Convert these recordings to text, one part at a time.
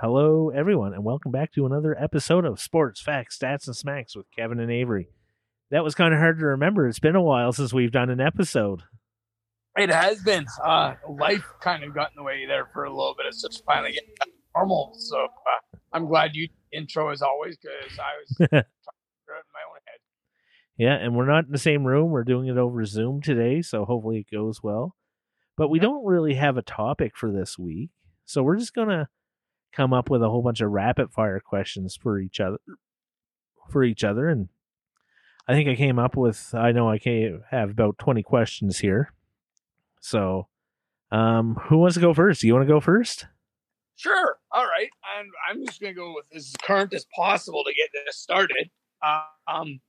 Hello, everyone, and welcome back to another episode of Sports, Facts, Stats, and Smacks with Kevin and Avery. That was kind of hard to remember. It's been a while since we've done an episode. It has been. Uh, life kind of got in the way there for a little bit. It's just finally getting normal. So uh, I'm glad you intro as always because I was trying to figure out in my own head. Yeah, and we're not in the same room. We're doing it over Zoom today, so hopefully it goes well. But we don't really have a topic for this week. So we're just going to come up with a whole bunch of rapid fire questions for each other for each other and I think I came up with I know I can have about 20 questions here. So, um who wants to go first? Do you want to go first? Sure. All right. And I'm just going to go with as current as possible to get this started. Uh, um,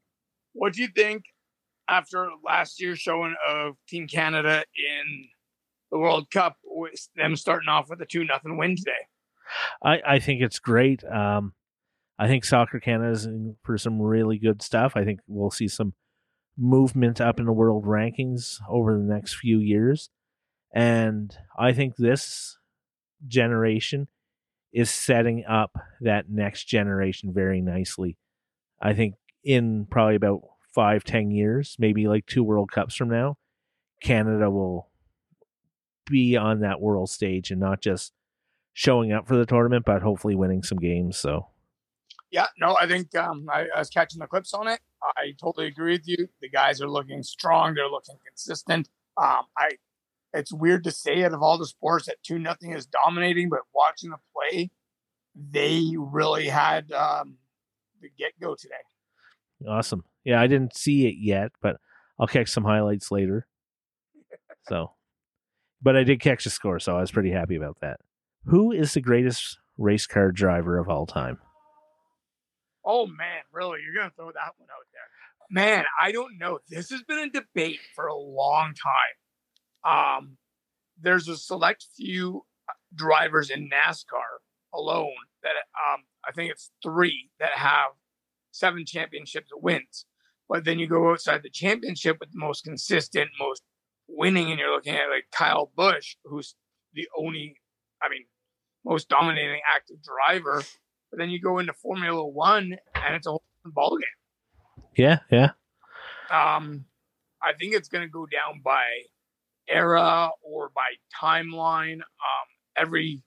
what do you think after last year's showing of Team Canada in the World Cup with them starting off with a 2 nothing win today? I, I think it's great. Um, I think Soccer Canada is in for some really good stuff. I think we'll see some movement up in the world rankings over the next few years. And I think this generation is setting up that next generation very nicely. I think in probably about five, ten years, maybe like two World Cups from now, Canada will be on that world stage and not just showing up for the tournament, but hopefully winning some games. So Yeah, no, I think um, I, I was catching the clips on it. I totally agree with you. The guys are looking strong. They're looking consistent. Um, I, it's weird to say out of all the sports that two nothing is dominating, but watching the play, they really had um, the get go today. awesome. Yeah, I didn't see it yet, but I'll catch some highlights later. So, but I did catch the score, so I was pretty happy about that. Who is the greatest race car driver of all time? Oh man, really? You're gonna throw that one out there? Man, I don't know. This has been a debate for a long time. Um, there's a select few drivers in NASCAR alone that um, I think it's three that have seven championships wins. But then you go outside the championship with the most consistent, most winning, and you're looking at like Kyle Busch, who's the only, I mean, most dominating active driver. But then you go into Formula One, and it's a whole ball game. Yeah, yeah. Um, I think it's going to go down by era or by timeline. Um, every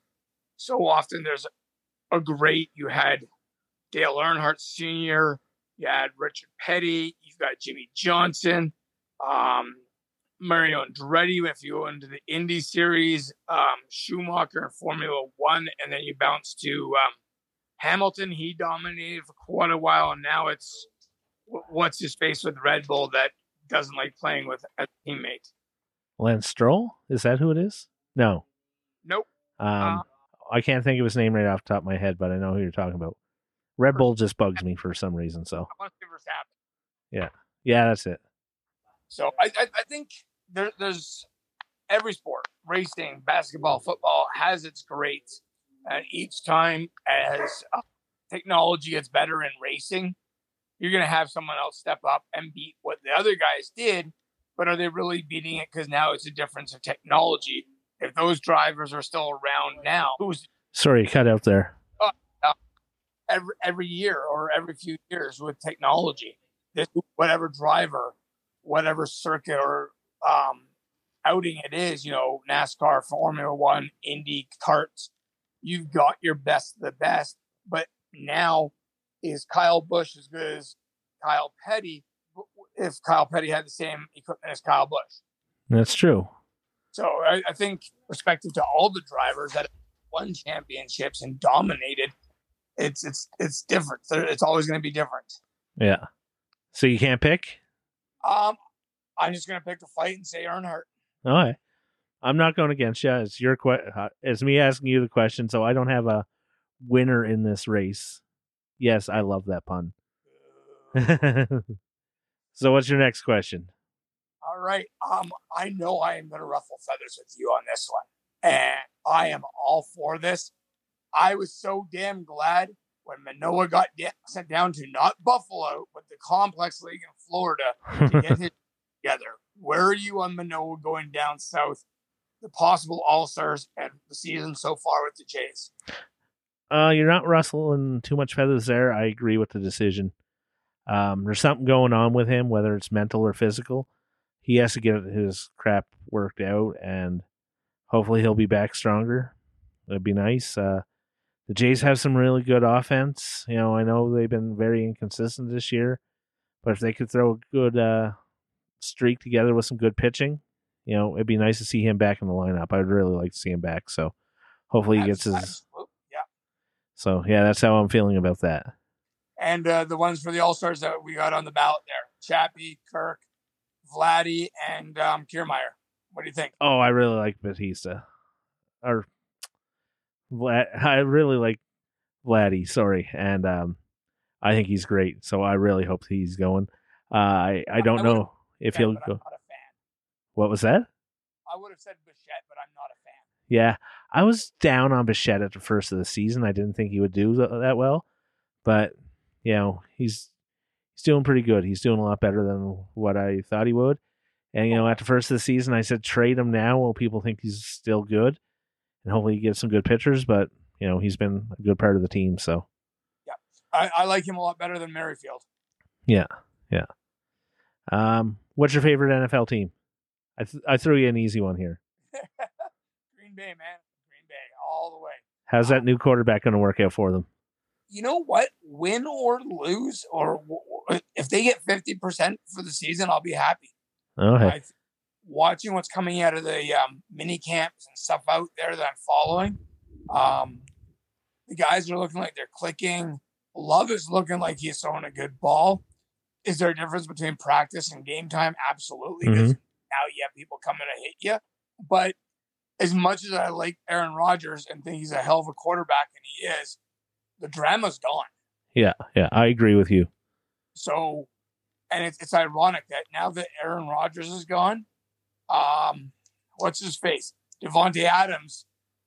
so often, there's a great. You had Dale Earnhardt Sr., you had Richard Petty, you've got Jimmie Johnson, um, Mario Andretti. If you go into the Indy Series, um, Schumacher in Formula One, and then you bounce to um, Hamilton. He dominated for quite a while, and now it's what's his face with Red Bull that doesn't like playing with a teammate. Lance Stroll? Is that who it is? No. Nope. Um, Uh, I can't think of his name right off the top of my head, but I know who you're talking about. Red Bull just bugs me for some reason. So I want to say Verstappen. yeah, that's it. So I, I, I think there, there's every sport, racing, basketball, football has its greats, and each time as uh, technology gets better in racing, you're going to have someone else step up and beat what the other guys did. But are they really beating it because now it's a difference of technology? If those drivers are still around now, who's Sorry, cut out there. every every year or every few years with technology. This whatever driver, whatever circuit or um, outing it is, you know, NASCAR, Formula One, Indy, karts, you've got your best of the best. But now, is Kyle Busch as good as Kyle Petty? If Kyle Petty had the same equipment as Kyle Busch, That's true. so I, I think, respective to all the drivers that won championships and dominated, it's it's it's different. It's always going to be different. Yeah. So you can't pick? Um, I'm just going to pick the fight and say Earnhardt. All right. I'm not going against you. It's your que- uh, It's me asking you the question, so I don't have a winner in this race. Yes, I love that pun. so what's your next question? All right. Um, I know I am going to ruffle feathers with you on this one, and I am all for this. I was so damn glad when Manoah got sent down to not Buffalo, but the complex league in Florida to get his together. Where are you on Manoah going down south? The possible All Stars and the season so far with the Jays. Uh, you're not rustling too much feathers there. I agree with the decision. Um, there's something going on with him, whether it's mental or physical. He has to get his crap worked out, and hopefully he'll be back stronger. It'd be nice. Uh, the Jays have some really good offense. You know, I know they've been very inconsistent this year, but if they could throw a good uh, streak together with some good pitching, you know, it'd be nice to see him back in the lineup. I'd really like to see him back. So hopefully he gets his. Yeah. So yeah, that's how I'm feeling about that. And uh, the ones for the All Stars that we got on the ballot there Chappie, Kirk, Vladdy, and um, Kiermaier. What do you think? Oh, I really like Batista. Or Vlad, I really like Vladdy, sorry. And um I think he's great. So I really hope he's going. Uh I I don't I know if Yeah, he'll go. not a fan. What was that? I would have said Bichette, but I'm not a fan. Yeah, I was down on Bichette at the first of the season. I didn't think he would do that well, but you know he's he's doing pretty good. He's doing a lot better than what I thought he would. And you know, at the first of the season, I said trade him now while people think he's still good, and hopefully he gets some good pitchers. But you know, he's been a good part of the team. So Yeah, I, I like him a lot better than Merrifield. Um, what's your favorite NFL team? I th- I threw you an easy one here. Green Bay, man. Green Bay, all the way. How's that new quarterback going to work out for them? You know what? Win or lose, or if they get 50% for the season, I'll be happy. Okay, I th- watching what's coming out of the um, mini camps and stuff out there that I'm following, um, the guys are looking like they're clicking. Love is looking like he's throwing a good ball. Is there a difference between practice and game time? Absolutely. Because now you have people coming to hit you. But as much as I like Aaron Rodgers and think he's a hell of a quarterback, and he is, the drama's gone. yeah, yeah, I agree with you. So, and it's, it's ironic that now that Aaron Rodgers is gone, um, what's his face? Davante Adams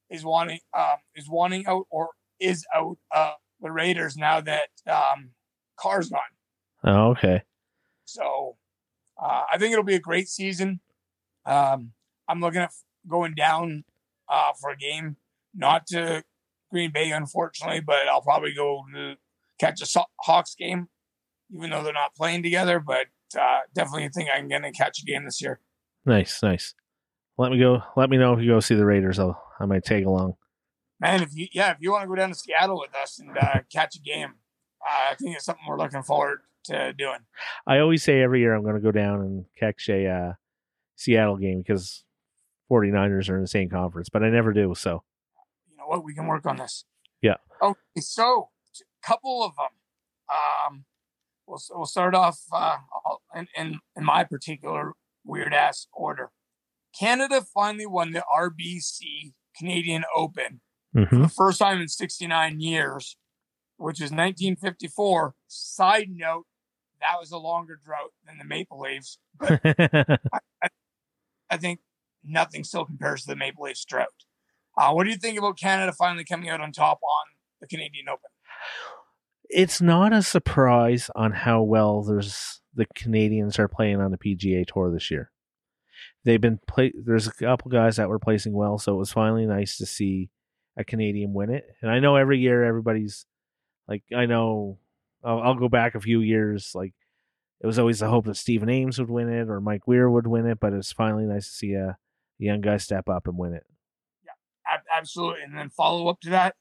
is wanting um is wanting out or is out uh the Raiders now that um Carr's gone. Oh, okay. So uh, I think it'll be a great season. Um, I'm looking at going down uh, for a game, not to Green Bay, unfortunately, but I'll probably go to catch a Hawks game, even though they're not playing together. But uh, definitely think I'm going to catch a game this year. Nice, nice. Let me go. Let me know if you go see the Raiders. I'll I might tag along. Man, if you yeah, if you want to go down to Seattle with us and uh, catch a game, uh, I think it's something we're looking forward to doing. I always say every year I'm going to go down and catch a uh, Seattle game because 49ers are in the same conference, but I never do. So you know what? We can work on this. Yeah. Okay, so a couple of them. Um, we'll we'll start off uh, in, in in my particular weird ass order. Canada finally won the RBC Canadian Open for Mhm. the first time in 69 years, which is 1954. Side note, that was a longer drought than the Maple Leafs. I think nothing still compares to the Maple Leafs drought. Uh, what do you think about Canada finally coming out on top on the Canadian Open? it's not a surprise on how well there's the Canadians are playing on the PGA Tour this year. They've been play. There's a couple guys that were placing well, so it was finally nice to see a Canadian win it. And I know every year everybody's like, I know I'll, I'll go back a few years. Like it was always the hope that Stephen Ames would win it or Mike Weir would win it, but it's finally nice to see a, young guy step up and win it. Yeah, absolutely. And then follow up to that,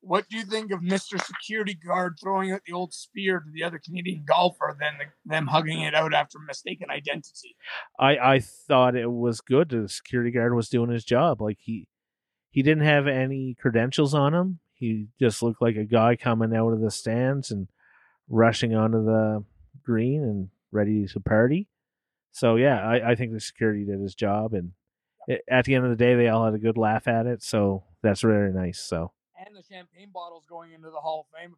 what do you think of Mr. Security Guard throwing out the old spear to the other Canadian golfer, then them hugging it out after mistaken identity? I I thought it was good. The security guard was doing his job. Like he he didn't have any credentials on him. He just looked like a guy coming out of the stands and rushing onto the green and ready to party. So yeah, I, I think the security did his job, and it, at the end of the day, they all had a good laugh at it. So that's very nice. So And the champagne bottles going into the Hall of Fame,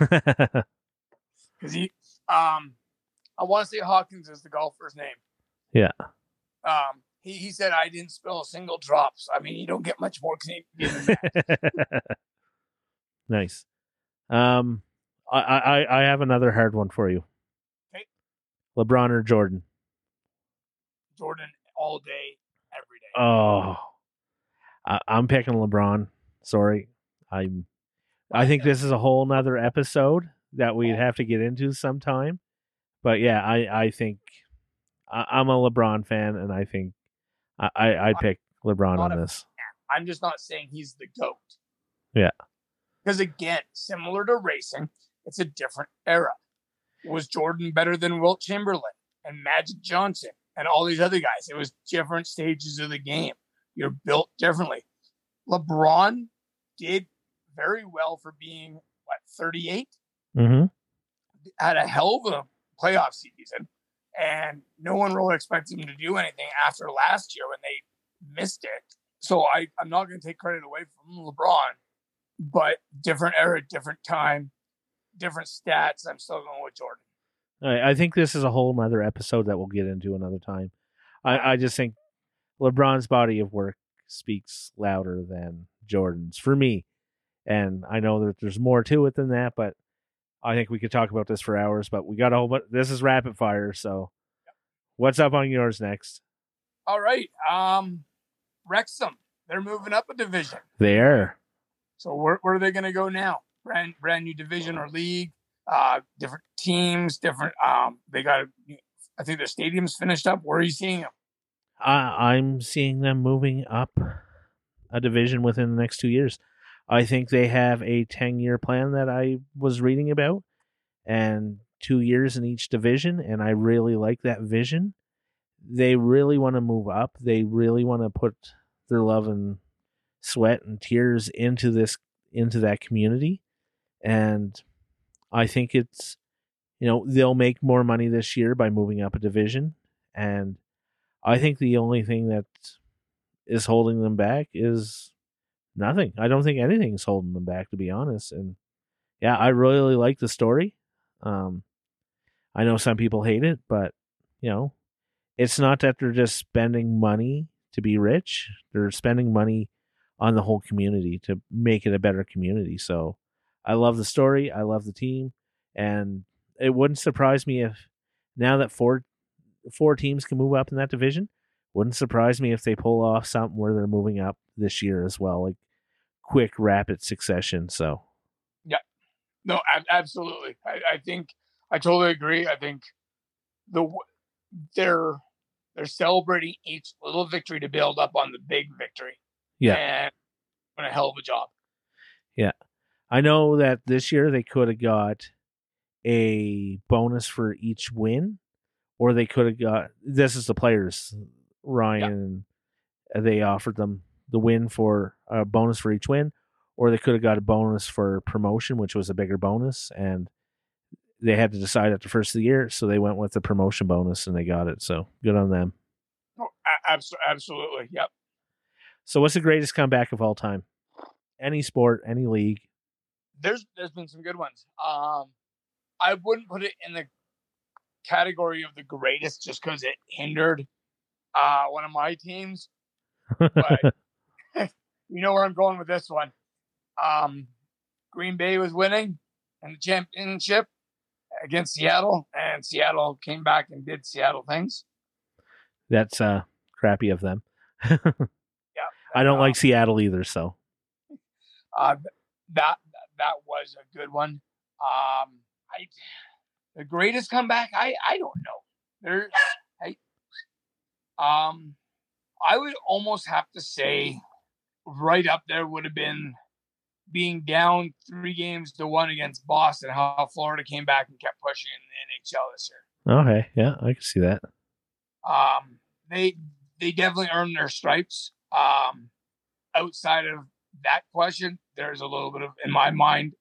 apparently. Because he, um, I want to say Hawkins is the golfer's name. Yeah. Um, he, he said, I didn't spill a single drop. So, I mean, you don't get much more that. nice. Um, I, I I have another hard one for you. Okay. LeBron or Jordan? Jordan all day, every day. Oh, I, I'm picking LeBron. Sorry, I'm. I think this is a whole nother episode that we'd oh. have to get into sometime. But yeah, I I think I, I'm a LeBron fan, and I think I I I'd pick LeBron on this. I'm just not saying he's the GOAT. Yeah. Because again, similar to racing, it's a different era. Was Jordan better than Wilt Chamberlain and Magic Johnson and all these other guys? It was different stages of the game. You're built differently. LeBron did very well for being what 38 Mm-hmm. had a hell of a playoff season, and no one really expects him to do anything after last year when they missed it. So I, I'm not going to take credit away from LeBron, but different era, different time, different stats. I'm still going with Jordan. I, I think this is a whole other episode that we'll get into another time. I, I just think LeBron's body of work speaks louder than Jordan's for me. And I know that there's more to it than that, but I think we could talk about this for hours. But we got a whole but this is rapid fire, so what's up on yours next? All right. Um, Wrexham, they're moving up a division. There. So where, where are they going to go now? Brand brand new division or league? Uh, different teams, different. Um, they got. I think their stadium's finished up. Where are you seeing them? I'm seeing them moving up a division within the next two years. I think they have a 10 year plan that I was reading about and two years in each division. And I really like that vision. They really want to move up. They really want to put their love and sweat and tears into this, into that community. And I think it's, you know, they'll make more money this year by moving up a division. And I think the only thing that is holding them back is nothing. I don't think anything's holding them back, to be honest. And yeah, I really like the story. Um, I know some people hate it, but you know, it's not that they're just spending money to be rich. They're spending money on the whole community to make it a better community. So I love the story. I love the team, and it wouldn't surprise me if now that four four teams can move up in that division. Wouldn't surprise me if they pull off something where they're moving up this year as well, like quick, rapid succession. So yeah, No, absolutely. I, I think I totally agree. I think the they're they're celebrating each little victory to build up on the big victory. Yeah. and doing a hell of a job. I know that this year they could have got a bonus for each win, or they could have got this is the players, Ryan. and They offered them the win for a bonus for each win, or they could have got a bonus for promotion, which was a bigger bonus, and they had to decide at the first of the year, so they went with the promotion bonus and they got it. So good on them. Oh, absolutely. Yep. So what's the greatest comeback of all time? Any sport, any league. There's there's been some good ones. Um, I wouldn't put it in the category of the greatest just because it hindered uh one of my teams. But you know where I'm going with this one. Um, Green Bay was winning in the championship against Seattle, and Seattle came back and did Seattle things. That's uh crappy of them. Yeah, I don't uh, like Seattle either, so Uh, that that was a good one. Um, I the greatest comeback. I I don't know. There, I um, I would almost have to say, right up there would have been being down three games to one against Boston. How Florida came back and kept pushing in the NHL this year. okay, yeah, I can see that. Um, they they definitely earned their stripes. Um, outside of that question, there's a little bit of in my mind,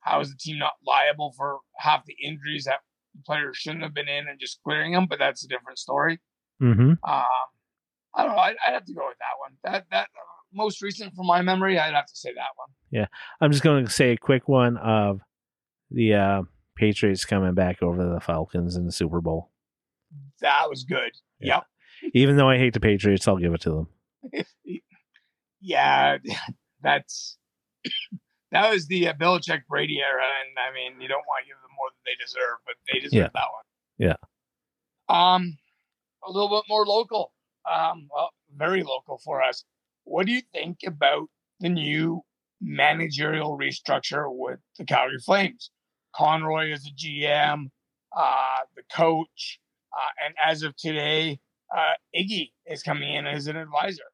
how is the team not liable for half the injuries that players shouldn't have been in and just clearing them? But that's a different story. Mm-hmm. Um, I don't know. I'd, I'd have to go with that one. That that uh, most recent from my memory, I'd have to say that one. Yeah, I'm just going to say a quick one of the uh, Patriots coming back over the Falcons in the Super Bowl. That was good. Yeah. Even though I hate the Patriots, I'll give it to them. Yeah, that's that was the uh, Belichick Brady era, and I mean, you don't want to give them more than they deserve, but they deserve Yeah. that one. Yeah. Um, a little bit more local. Um, well, very local for us. What do you think about the new managerial restructure with the Calgary Flames. Conroy is the GM, uh, the coach, uh, and as of today, uh, Iggy is coming in as an advisor.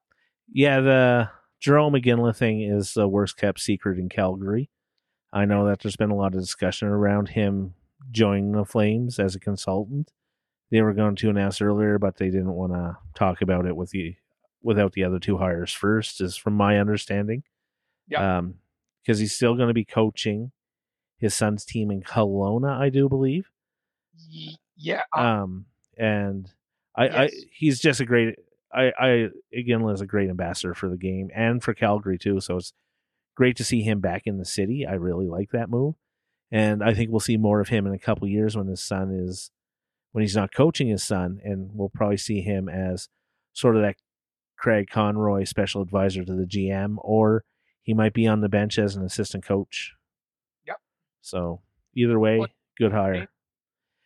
Yeah, the Jarome Iginla thing is the worst kept secret in Calgary. I know that there's been a lot of discussion around him joining the Flames as a consultant. They were going to announce earlier, but they didn't want to talk about it with the without the other two hires first, is from my understanding. Yeah. Um, because he's still going to be coaching his son's team in Kelowna, I do believe. Yeah. Um, um and I, yes. I he's just a great I I again is a great ambassador for the game and for Calgary too. So it's great to see him back in the city. I really like that move. And I think we'll see more of him in a couple years when his son is when he's not coaching his son and we'll probably see him as sort of that Craig Conroy special advisor to the GM or he might be on the bench as an assistant coach. Yep. So either way, good hire.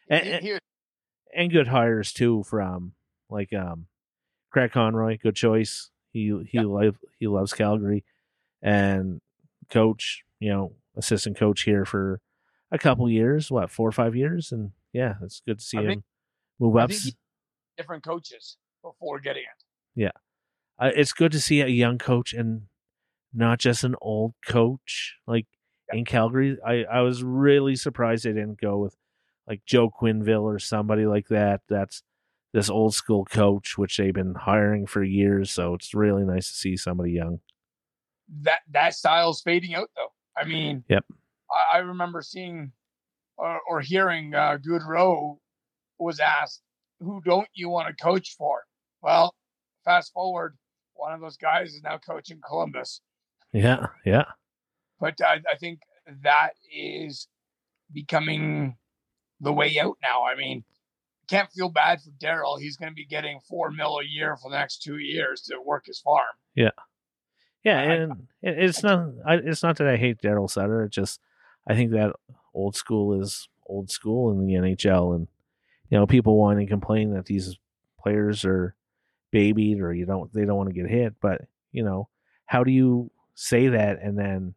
And, and, and good hires too from like um Craig Conroy, good choice. He he yep. he loves Calgary, and coach, you know, assistant coach here for a couple years, what four or five years, and yeah, it's good to see I him think, move up. Different coaches before getting it. Yeah, uh, it's good to see a young coach and not just an old coach like in Calgary. I I was really surprised they didn't go with like Joel Quenneville or somebody like that. That's this old school coach, which they've been hiring for years. So it's really nice to see somebody young. That that style's fading out, though. I mean, yep. I, I remember seeing or, or hearing uh, Gaudreau was asked, "Who don't you want to coach for?" Well, fast forward, one of those guys is now coaching Columbus. Yeah, yeah. But I, I think that is becoming the way out now. I mean, can't feel bad for Daryl. He's going to be getting four mil a year for the next two years to work his farm. Yeah, yeah, and I, it's not. It's not that I hate Daryl Sutter. It's just I think that old school is old school in the NHL, and you know people want to complain that these players are babied or you don't they don't want to get hit, but you know how do you say that and then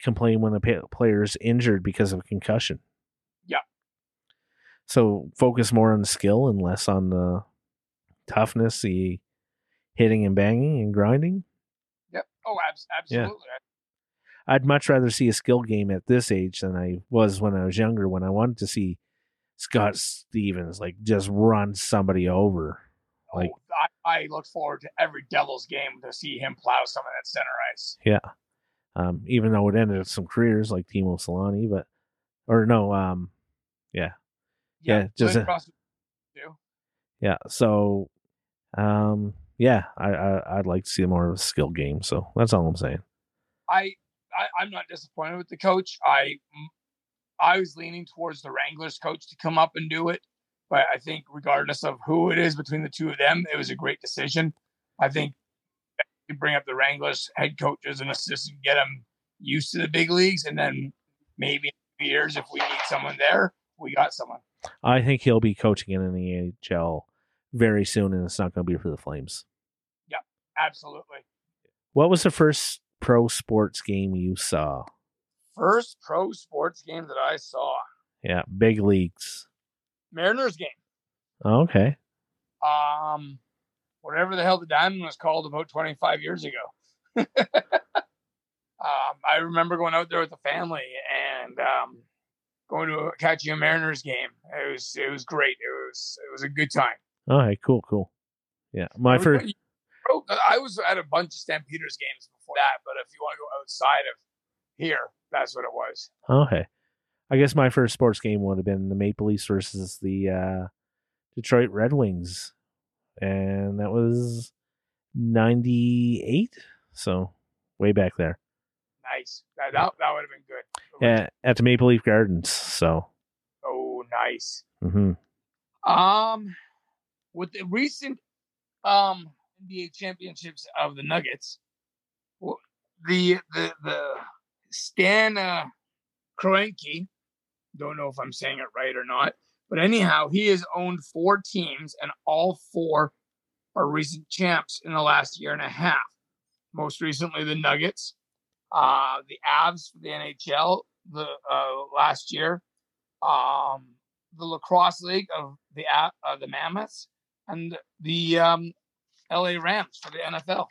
complain when a player is injured because of a concussion? So focus more on the skill and less on the toughness, the hitting and banging and grinding. Yep. Oh, absolutely. Yeah. I'd much rather see a skill game at this age than I was when I was younger. When I wanted to see Scott Stevens like just run somebody over. Like oh, I, I, look forward to every Devils game to see him plow someone at center ice. Yeah. Um, even though it ended some careers like Teemu Selanne, but or no, um, yeah, yeah, yeah just a, yeah. So, um, yeah, I, I I'd like to see more of a skill game. So that's all I'm saying. I, I I'm not disappointed with the coach. I I was leaning towards the Wranglers coach to come up and do it, but I think regardless of who it is between the two of them, it was a great decision. I think you bring up the Wranglers head coach as an assistant, get them used to the big leagues, and then maybe in years if we need someone there, we got someone. I think he'll be coaching in the NHL very soon, and it's not going to be for the Flames. Yep, absolutely. What was the first pro sports game you saw? First pro sports game that I saw. Yeah, big leagues. Mariners game. Okay. Um, whatever the hell the diamond was called about 25 years ago. um, I remember going out there with the family and um, going to a, catching a Mariners game. It was it was great. It was it was a good time. All right, cool, cool. Yeah, my first. I was at a bunch of Stampeders games before that, but if you want to go outside of here, that's what it was. Okay, I guess my first sports game would have been the Maple Leafs versus the uh, Detroit Red Wings, and that was '98. So way back there nice. That that, that would have been good. Yeah, at Maple Leaf Gardens. So. Oh, nice. Mm-hmm. Um, with the recent um NBA championships of the Nuggets, the the the Stan uh, Kroenke, don't know if I'm saying it right or not, but anyhow, he has owned four teams, and all four are recent champs in the last year and a half. Most recently, the Nuggets, uh, the Avs for the NHL the uh, last year, um, the lacrosse league of the uh, the Mammoths, and the um, LA Rams for the NFL.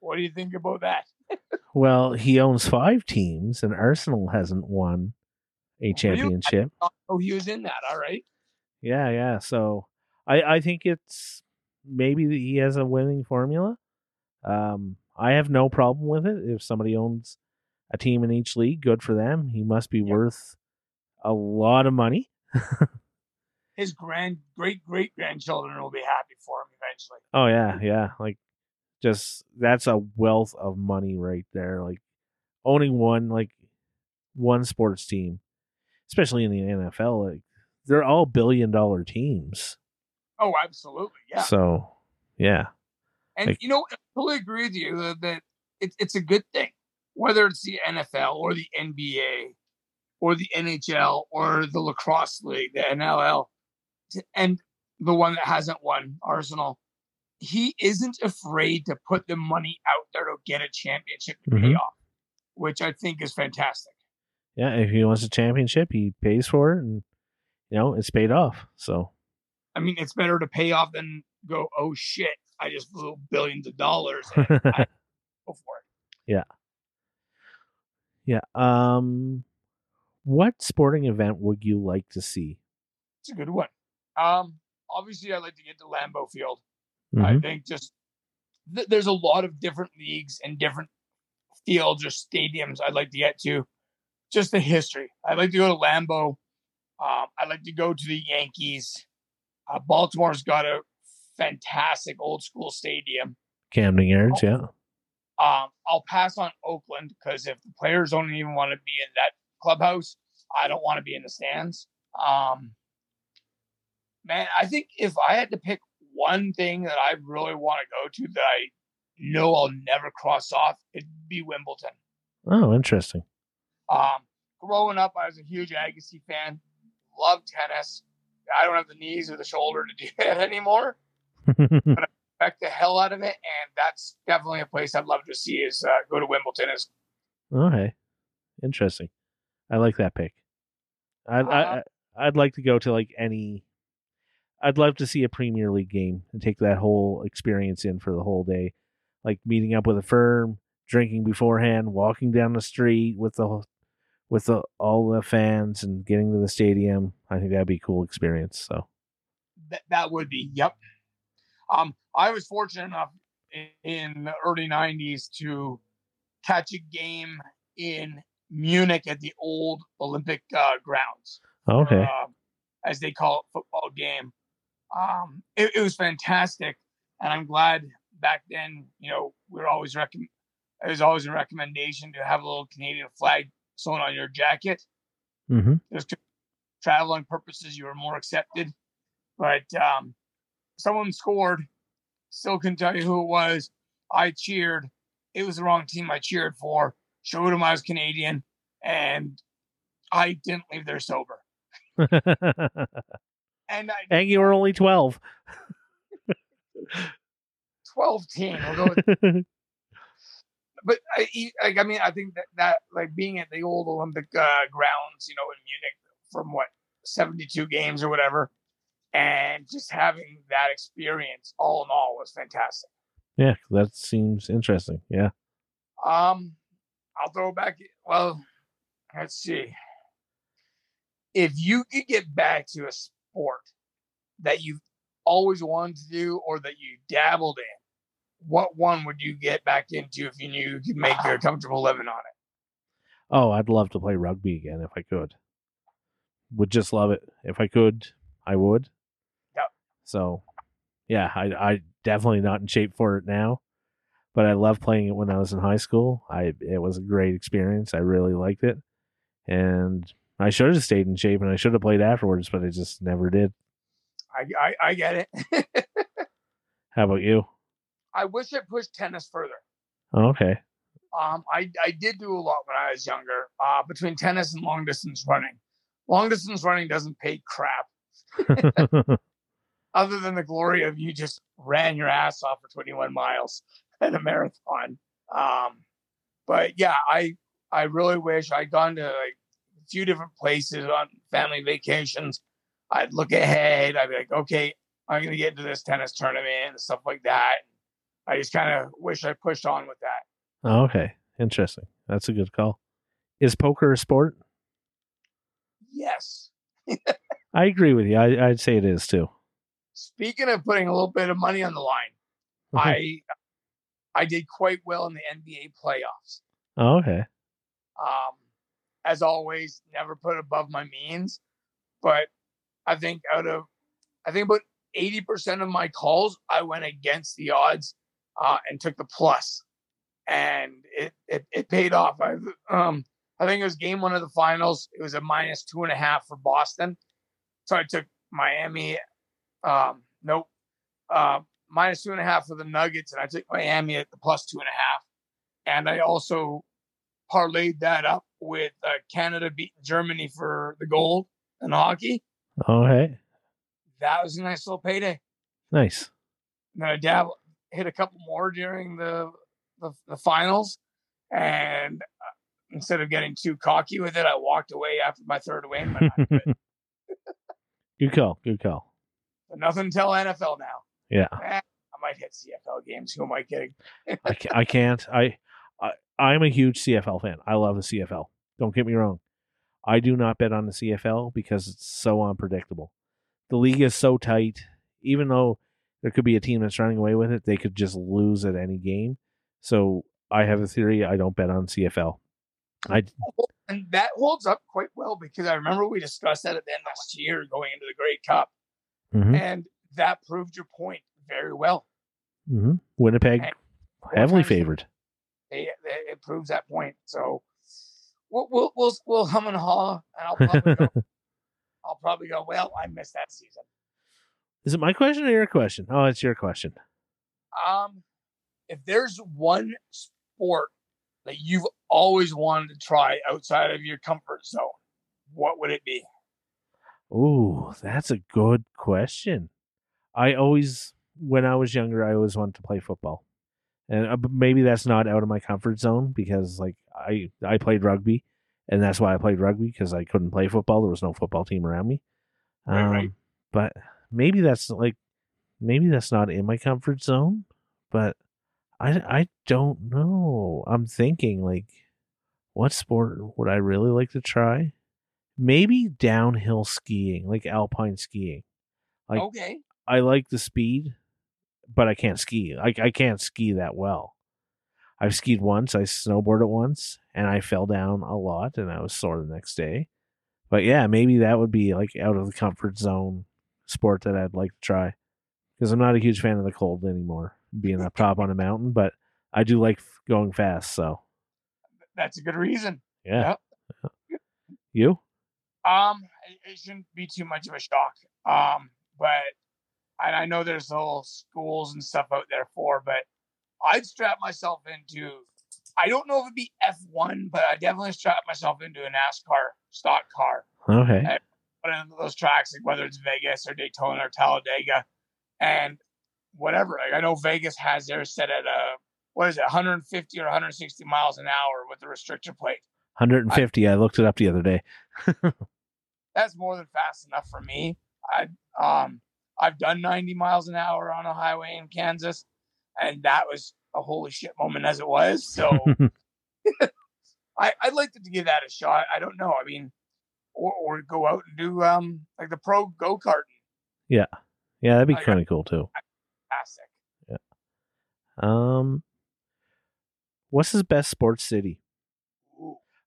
What do you think about that? well, he owns five teams, and Arsenal hasn't won a championship. Oh, he was in that. All right. Yeah, yeah. So I I think it's maybe he has a winning formula. Um, I have no problem with it. If somebody owns a team in each league, good for them. He must be yep. worth a lot of money. His grand, great, great grandchildren will be happy for him eventually. Oh yeah, yeah. Like, just that's a wealth of money right there. Like owning one, like one sports team, especially in the NFL, like they're all billion dollar teams. Oh, absolutely, yeah. So, yeah. And like, you know, I totally agree with you that, that it, it's a good thing, whether it's the NFL or the NBA or the NHL or the lacrosse league, the NLL, and the one that hasn't won, Arsenal. He isn't afraid to put the money out there to get a championship to mm-hmm. pay off, which I think is fantastic. Yeah, if he wants a championship, he pays for it, and you know it's paid off. So, I mean, it's better to pay off than go, oh shit, I just blew billions of dollars. go for it. Yeah. Yeah. Um, what sporting event would you like to see? It's a good one. Um, obviously, I'd like to get to Lambeau Field. Mm-hmm. I think just th- there's a lot of different leagues and different fields or stadiums I'd like to get to. Just the history. I'd like to go to Lambeau. Um, I'd like to go to the Yankees. Uh, Baltimore's got a fantastic old school stadium. Camden Yards, yeah. Um, I'll pass on Oakland because if the players don't even want to be in that clubhouse, I don't want to be in the stands. Um, man, I think if I had to pick one thing that I really want to go to that I know I'll never cross off, it'd be Wimbledon. Oh, interesting. Um, growing up, I was a huge Agassi fan. Loved tennis. I don't have the knees or the shoulder to do that anymore. but I respect the hell out of it, and that's definitely a place I'd love to see. Is uh, go to Wimbledon. Is okay, interesting. I like that pick. I'd, uh, I, I'd like to go to like any. I'd love to see a Premier League game and take that whole experience in for the whole day, like meeting up with a firm, drinking beforehand, walking down the street with the with the, all the fans, and getting to the stadium. I think that'd be a cool experience. So that that would be yep. Um, I was fortunate enough in, the early '90s to catch a game in Munich at the old Olympic uh, grounds. Okay. Uh, as they call it, football game. Um, it, it, was fantastic, and I'm glad back then. You know, we are always recommend. It was always a recommendation to have a little Canadian flag sewn on your jacket. Mm-hmm. Just traveling purposes, you were more accepted. But um, someone scored. Still can tell you who it was. I cheered. It was the wrong team I cheered for showed them I was Canadian, and I didn't leave there sober. and I, and you were only twelve. 12 teen. We'll go with, but I, I mean, I think that, that like being at the old Olympic uh, grounds, you know, in Munich from what 72 games or whatever, and just having that experience all in all was fantastic. Yeah, that seems interesting. Yeah. Um, I'll throw back. Well, let's see. If you could get back to a sport that you've always wanted to do or that you dabbled in, what one would you get back into if you knew you could make a comfortable living on it? Oh, I'd love to play rugby again if I could. Would just love it. If I could, I would. So, yeah, I I definitely not in shape for it now but I loved playing it when I was in high school. I it was a great experience. I really liked it, and I should have stayed in shape and I should have played afterwards, but I just never did. I I, I get it. How about you? I wish I pushed tennis further. Okay. Um, I I did do a lot when I was younger. Uh, between tennis and long distance running. Long distance running doesn't pay crap. Other than the glory of you just ran your ass off for 21 miles. in a marathon. Um, but yeah, I I really wish I'd gone to like a few different places on family vacations. I'd look ahead. I'd be like, okay, I'm gonna get into this tennis tournament and stuff like that. I just kind of wish I pushed on with that. Oh, okay, interesting. That's a good call. Is poker a sport? Yes. I agree with you. I, I'd say it is too. Speaking of putting a little bit of money on the line, Mhm. I I did quite well in the NBA playoffs. Oh, okay. Um, as always, never put above my means, but I think out of I think about eighty percent of my calls, I went against the odds uh, and took the plus, and it it, it paid off. I um I think it was game one of the finals. It was a minus two and a half for Boston, so I took Miami. Um, nope, uh, minus two and a half for the Nuggets, and I took Miami at the plus two and a half, and I also parlayed that up with uh, Canada beating Germany for the gold in hockey. Okay. That was a nice little payday. Nice. And then I dab hit a couple more during the the, the finals, and uh, instead of getting too cocky with it, I walked away after my third win. Good call. Good call. Nothing until NFL now. Yeah. Eh, I might hit CFL games. Who am I kidding? I, ca- I can't. I, I I'm a huge CFL fan. I love the CFL. Don't get me wrong. I do not bet on the CFL because it's so unpredictable. The league is so tight. Even though there could be a team that's running away with it, they could just lose at any game. So I have a theory. I don't bet on CFL. I And that holds up quite well because I remember we discussed that at the end last year going into the Grey Cup, mhm, and that proved your point very well. mhm. Winnipeg And heavily favored. It, it, it proves that point. So we'll we'll we'll, we'll hum and haw, and I'll probably go, I'll probably go. Well, I missed that season. Is it my question or your question? Oh, it's your question. Um, if there's one sport that you've always wanted to try outside of your comfort zone, what would it be? Ooh, that's a good question. I always, when I was younger, I always wanted to play football, and uh, maybe that's not out of my comfort zone because, like, I I played rugby, and that's why I played rugby because I couldn't play football. There was no football team around me. Right, right. Um, But maybe that's like, maybe that's not in my comfort zone. But I I don't know. I'm thinking like, what sport would I really like to try? Maybe downhill skiing, like alpine skiing. Like okay, I like the speed, but I can't ski. Like I can't ski that well. I've skied once, I snowboarded once, and I fell down a lot and I was sore the next day. But yeah, maybe that would be like out of the comfort zone sport that I'd like to try. Because I'm not a huge fan of the cold anymore, being up top on a mountain, but I do like going fast, so that's a good reason. yeah. You? Um, it, it shouldn't be too much of a shock. Um, but and I know there's little schools and stuff out there for, but I'd strap myself into. I don't know if it'd be F1, but I definitely strap myself into a NASCAR stock car. Okay. Put into those tracks, like whether it's Vegas or Daytona or Talladega, and whatever. Like I know Vegas has theirs set at a what is it, 150 or 160 miles an hour with the restrictor plate. 150. I looked it up the other day. that's more than fast enough for me. I um I've done 90 miles an hour on a highway in Kansas, and that was a holy shit moment as it was. So I, I'd like to give that a shot. I don't know. I mean, or, or go out and do um like the pro go karting. yeah, yeah, that'd be I- kind of cool too. Fantastic. Yeah. Um, what's his best sports city?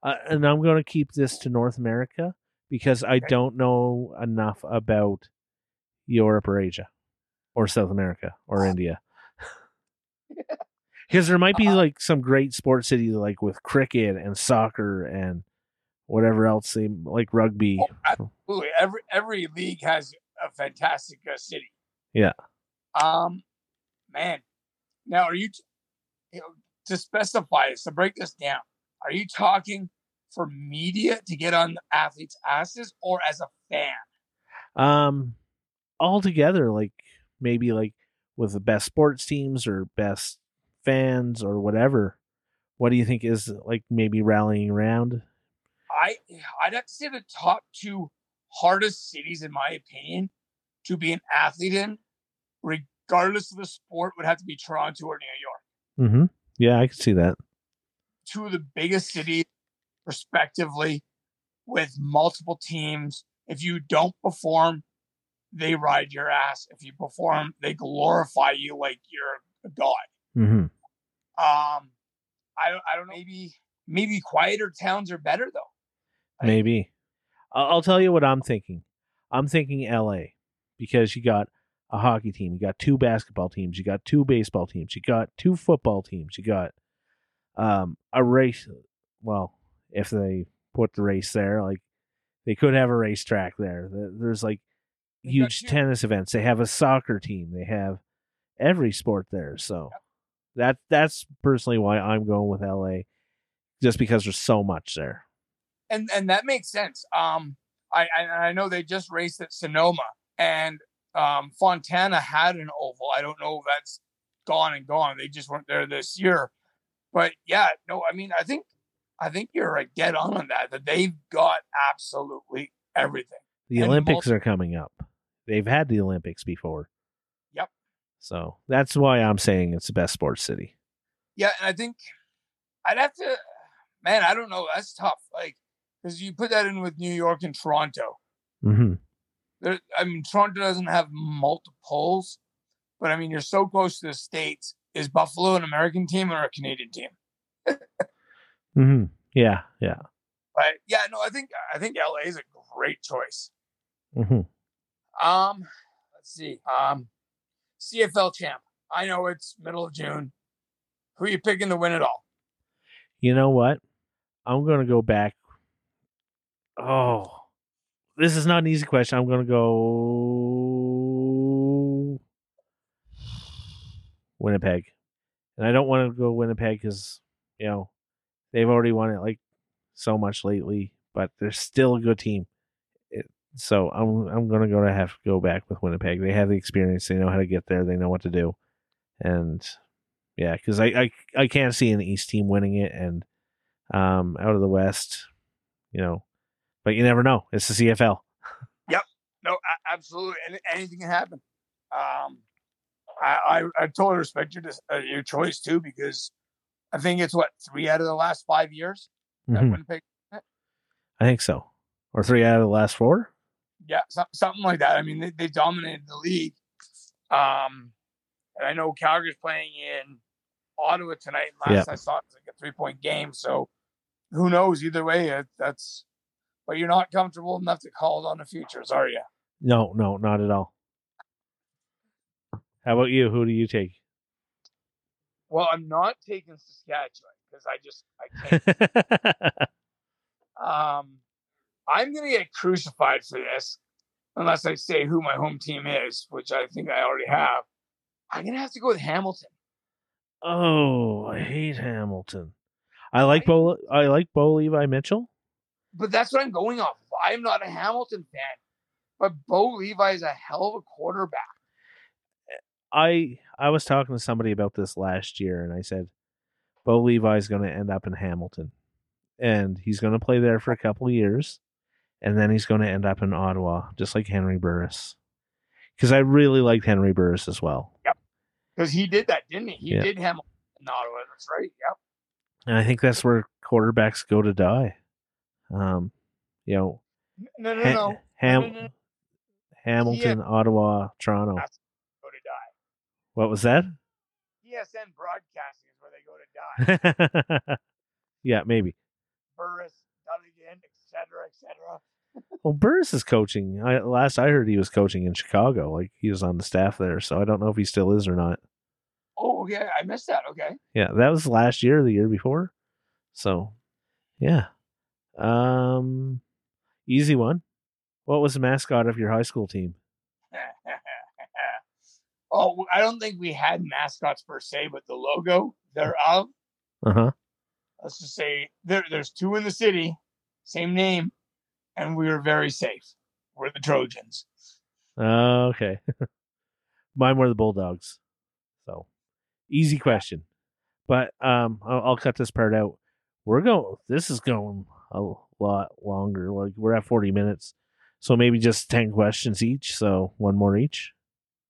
Uh, and I'm going to keep this to North America because I Okay. don't know enough about Europe or Asia or South America or India. Because there might be Uh-huh. like some great sports cities like with cricket and soccer and whatever else they like rugby. Oh, absolutely. Every every league has a fantastic uh, city. Yeah. Um, man. Now, are you, t- you know, to specify this to break this down? Are you talking for media to get on athletes' asses, or as a fan? Um, all together, like maybe like with the best sports teams or best fans or whatever, What do you think is like maybe rallying around? I I'd have to say the top two hardest cities, in my opinion, to be an athlete in, regardless of the sport, would have to be Toronto or New York. Mm-hmm. Yeah, I can see that. Two of the biggest cities, respectively, with multiple teams. If you don't perform, they ride your ass. If you perform, they glorify you like you're a god. Mm-hmm. Um, I don't. I don't know. Maybe maybe quieter towns are better though. Maybe. I'll tell you what I'm thinking. I'm thinking L.A. because you got a hockey team, you got two basketball teams, you got two baseball teams, you got two football teams, you got um, a race. Well, if they put the race there, like they could have a racetrack there. There's like huge tennis events. They have a soccer team. They have every sport there. So that that's personally why I'm going with LA, just because there's so much there. And and that makes sense. Um, I I, I know they just raced at Sonoma, and um, Fontana had an oval. I don't know if that's gone and gone. They just weren't there this year. But yeah, no, I mean, I think I think you're right, get on on that. That they've got absolutely everything. The and Olympics are coming up. They've had the Olympics before. Yep. So that's why I'm saying it's the best sports city. Yeah, and I think I'd have to, man, I don't know. That's tough. Like, because you put that in with New York and Toronto. Mm-hmm. There, I mean, Toronto doesn't have multiples, but I mean, you're so close to the states. Is Buffalo an American team or a Canadian team? mm-hmm. Yeah, yeah. But yeah, no, I think I think LA is a great choice. Mm-hmm. Um, let's see. Um, CFL champ. I know it's middle of June. Who are you picking to win it all? You know what? I'm going to go back. Oh, this is not an easy question. I'm going to go Winnipeg. And I don't want to go Winnipeg because, you know, they've already won it like so much lately, but they're still a good team. So I'm I'm gonna go to have to go back with Winnipeg. They have the experience. They know how to get there. They know what to do, and yeah, because I, I I can't see an East team winning it, and um out of the West, you know, but you never know. It's the CFL. Yep. No, absolutely. anything can happen. Um, I I, I totally respect your uh, your choice too because I think it's what three out of the last five years mm-hmm. Winnipeg. I think so, or three out of the last four yeah, so, something like that. I mean, they, they dominated the league. Um, and I know Calgary's playing in Ottawa tonight. Last I saw it was like a three point game. So who knows? Either way, it, that's. But you're not comfortable enough to call it on the futures, are you? No, no, not at all. How about you? Who do you take? Well, I'm not taking Saskatchewan because I just I can't. um, I'm going to get crucified for this unless I say who my home team is, which I think I already have. I'm going to have to go with Hamilton. Oh, I hate Hamilton. I like Bo. I like Bo Levi Mitchell. But that's what I'm going off. Of. I'm not a Hamilton fan, but Bo Levi is a hell of a quarterback. I I was talking to somebody about this last year, and I said Bo Levi's going to end up in Hamilton, and he's going to play there for a couple of years, and then he's going to end up in Ottawa, just like Henry Burris. Because I really liked Henry Burris as well. Yep. Because he did that, didn't he? He yeah. did Hamilton in Ottawa. That's right. Yep. And I think that's where quarterbacks go to die. Um, you know, no, no, no. Ham- no, no, no. Hamilton, Ottawa, Toronto. Die. What was that? TSN broadcasting is where they go to die. yeah, maybe. Burris, Dunigan, cetera, et cetera. well, Burris is coaching. I, last I heard, he was coaching in Chicago. Like he was on the staff there, so I don't know if he still is or not. Oh, okay. I missed that. Okay. Yeah, that was last year, the year before. So, yeah. Um, easy one. What was the mascot of your high school team? Oh, I don't think we had mascots per se, but the logo thereof. Uh huh. Let's just say there, there's two in the city same name, and we were very safe. We're the Trojans. Uh, okay. Mine were the Bulldogs. So, easy question. But um, I'll, I'll cut this part out. We're going. This is going a lot longer. Like we're at forty minutes, so maybe just ten questions each. So one more each.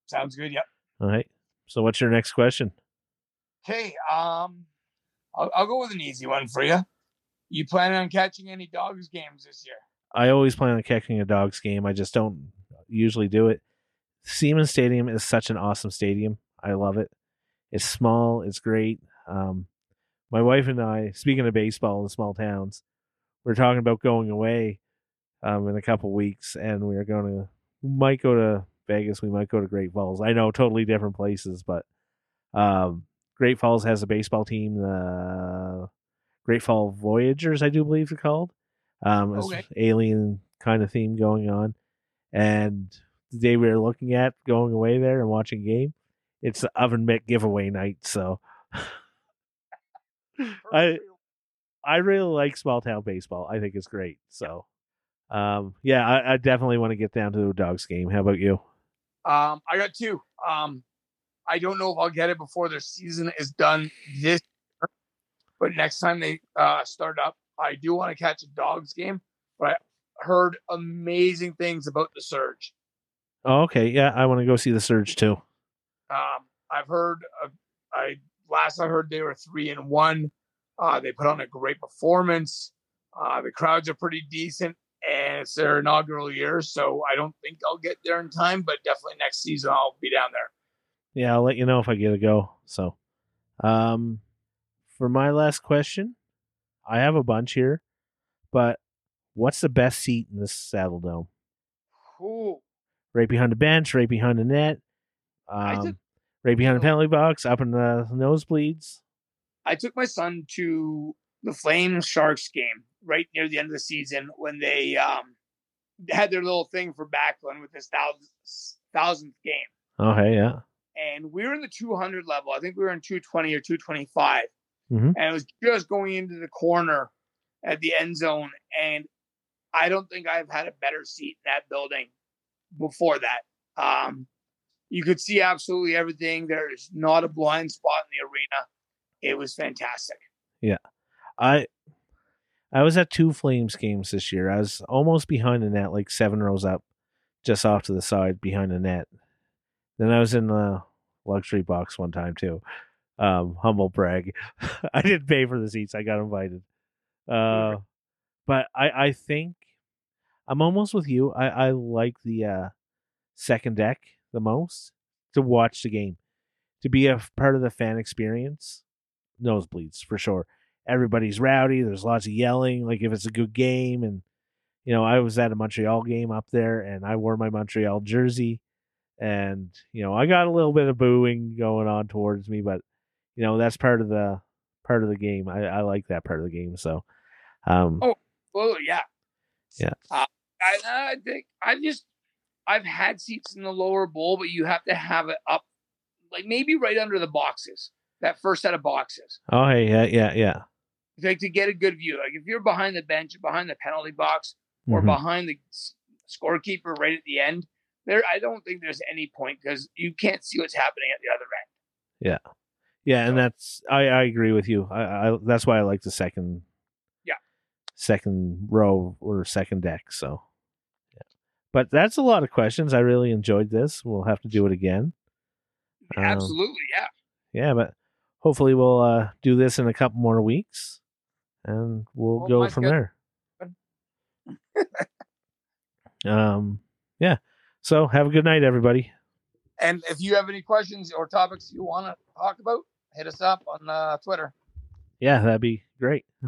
Sounds good. Yep. All right. So what's your next question? Okay. Um, I'll, I'll go with an easy one for you. You planning on catching any dogs games this year? I always plan on catching a dogs game. I just don't usually do it. Seaman Stadium is such an awesome stadium. I love it. It's small. It's great. Um, my wife and I, speaking of baseball in small towns, we're talking about going away um, in a couple weeks, and we are going to we might go to Vegas. We might go to Great Falls. I know totally different places, but um, Great Falls has a baseball team, the Great Fall Voyagers, I do believe they're called. Um, Okay. alien kind of theme going on, and the day we were looking at going away there and watching a game, it's the oven mitt giveaway night. So I I really like small town baseball. I think it's great. So um, yeah, I, I definitely want to get down to the dogs game. How about you? Um, I got two. Um, I don't know if I'll get it before their season is done this year, but next time they uh, start up, I do want to catch a dogs game. But I heard amazing things about the surge. Oh, okay. Yeah, I want to go see the Surge too. Um, I've heard. Uh, I last I heard they were three and one. Uh, they put on a great performance. Uh, the crowds are pretty decent, and it's their inaugural year, so I don't think I'll get there in time. But definitely next season I'll be down there. Yeah, I'll let you know if I get a go. So, um, for my last question, I have a bunch here, but what's the best seat in this Saddledome? Ooh, Right behind the bench, right behind the net, um, took- right behind the penalty box, up in the nosebleeds. I took my son to the Flames Sharks game right near the end of the season when they um had their little thing for Backlund with this thousandth thousandth game. Okay, yeah. and we were in the 200 level. I think we were in 220 or 225, Mhm. and it was just going into the corner at the end zone. And I don't think I've had a better seat in that building before that. Um, you could see absolutely everything. There's not a blind spot in the arena. It was fantastic. Yeah. I I was at two Flames games this year. I was almost behind the net, like seven rows up, just off to the side behind the net. Then I was in the luxury box one time too. Um, humble brag. I didn't pay for the seats. I got invited. Uh, but I I think I'm almost with you. I I like the uh, second deck the most to watch the game, to be a part of the fan experience. Nosebleeds for sure everybody's rowdy. There's lots of yelling. Like if it's a good game, and you know, I was at a Montreal game up there, and I wore my Montreal jersey, and you know, I got a little bit of booing going on towards me, but you know, that's part of the part of the game. I, I like that part of the game. So, um, Oh. Well, yeah, Yeah. Uh, I, I think I just I've had seats in the lower bowl, but you have to have it up, like maybe right under the boxes. That first set of boxes. oh hey, yeah, yeah, yeah. Like to get a good view. Like if you're behind the bench, behind the penalty box, or Mhm. behind the scorekeeper right at the end, there I don't think there's any point because you can't see what's happening at the other end. Yeah, Yeah, and that's I, I agree with you. I, I that's why I like the second Yeah. second row or second deck. So yeah. But that's a lot of questions. I really enjoyed this. We'll have to do it again. Um, Absolutely, yeah. Yeah, but hopefully we'll uh do this in a couple more weeks and we'll Well, go from good. there. um yeah. So have a good night everybody. And if you have any questions or topics you want to talk about, hit us up on uh, Twitter. Yeah, that'd be great.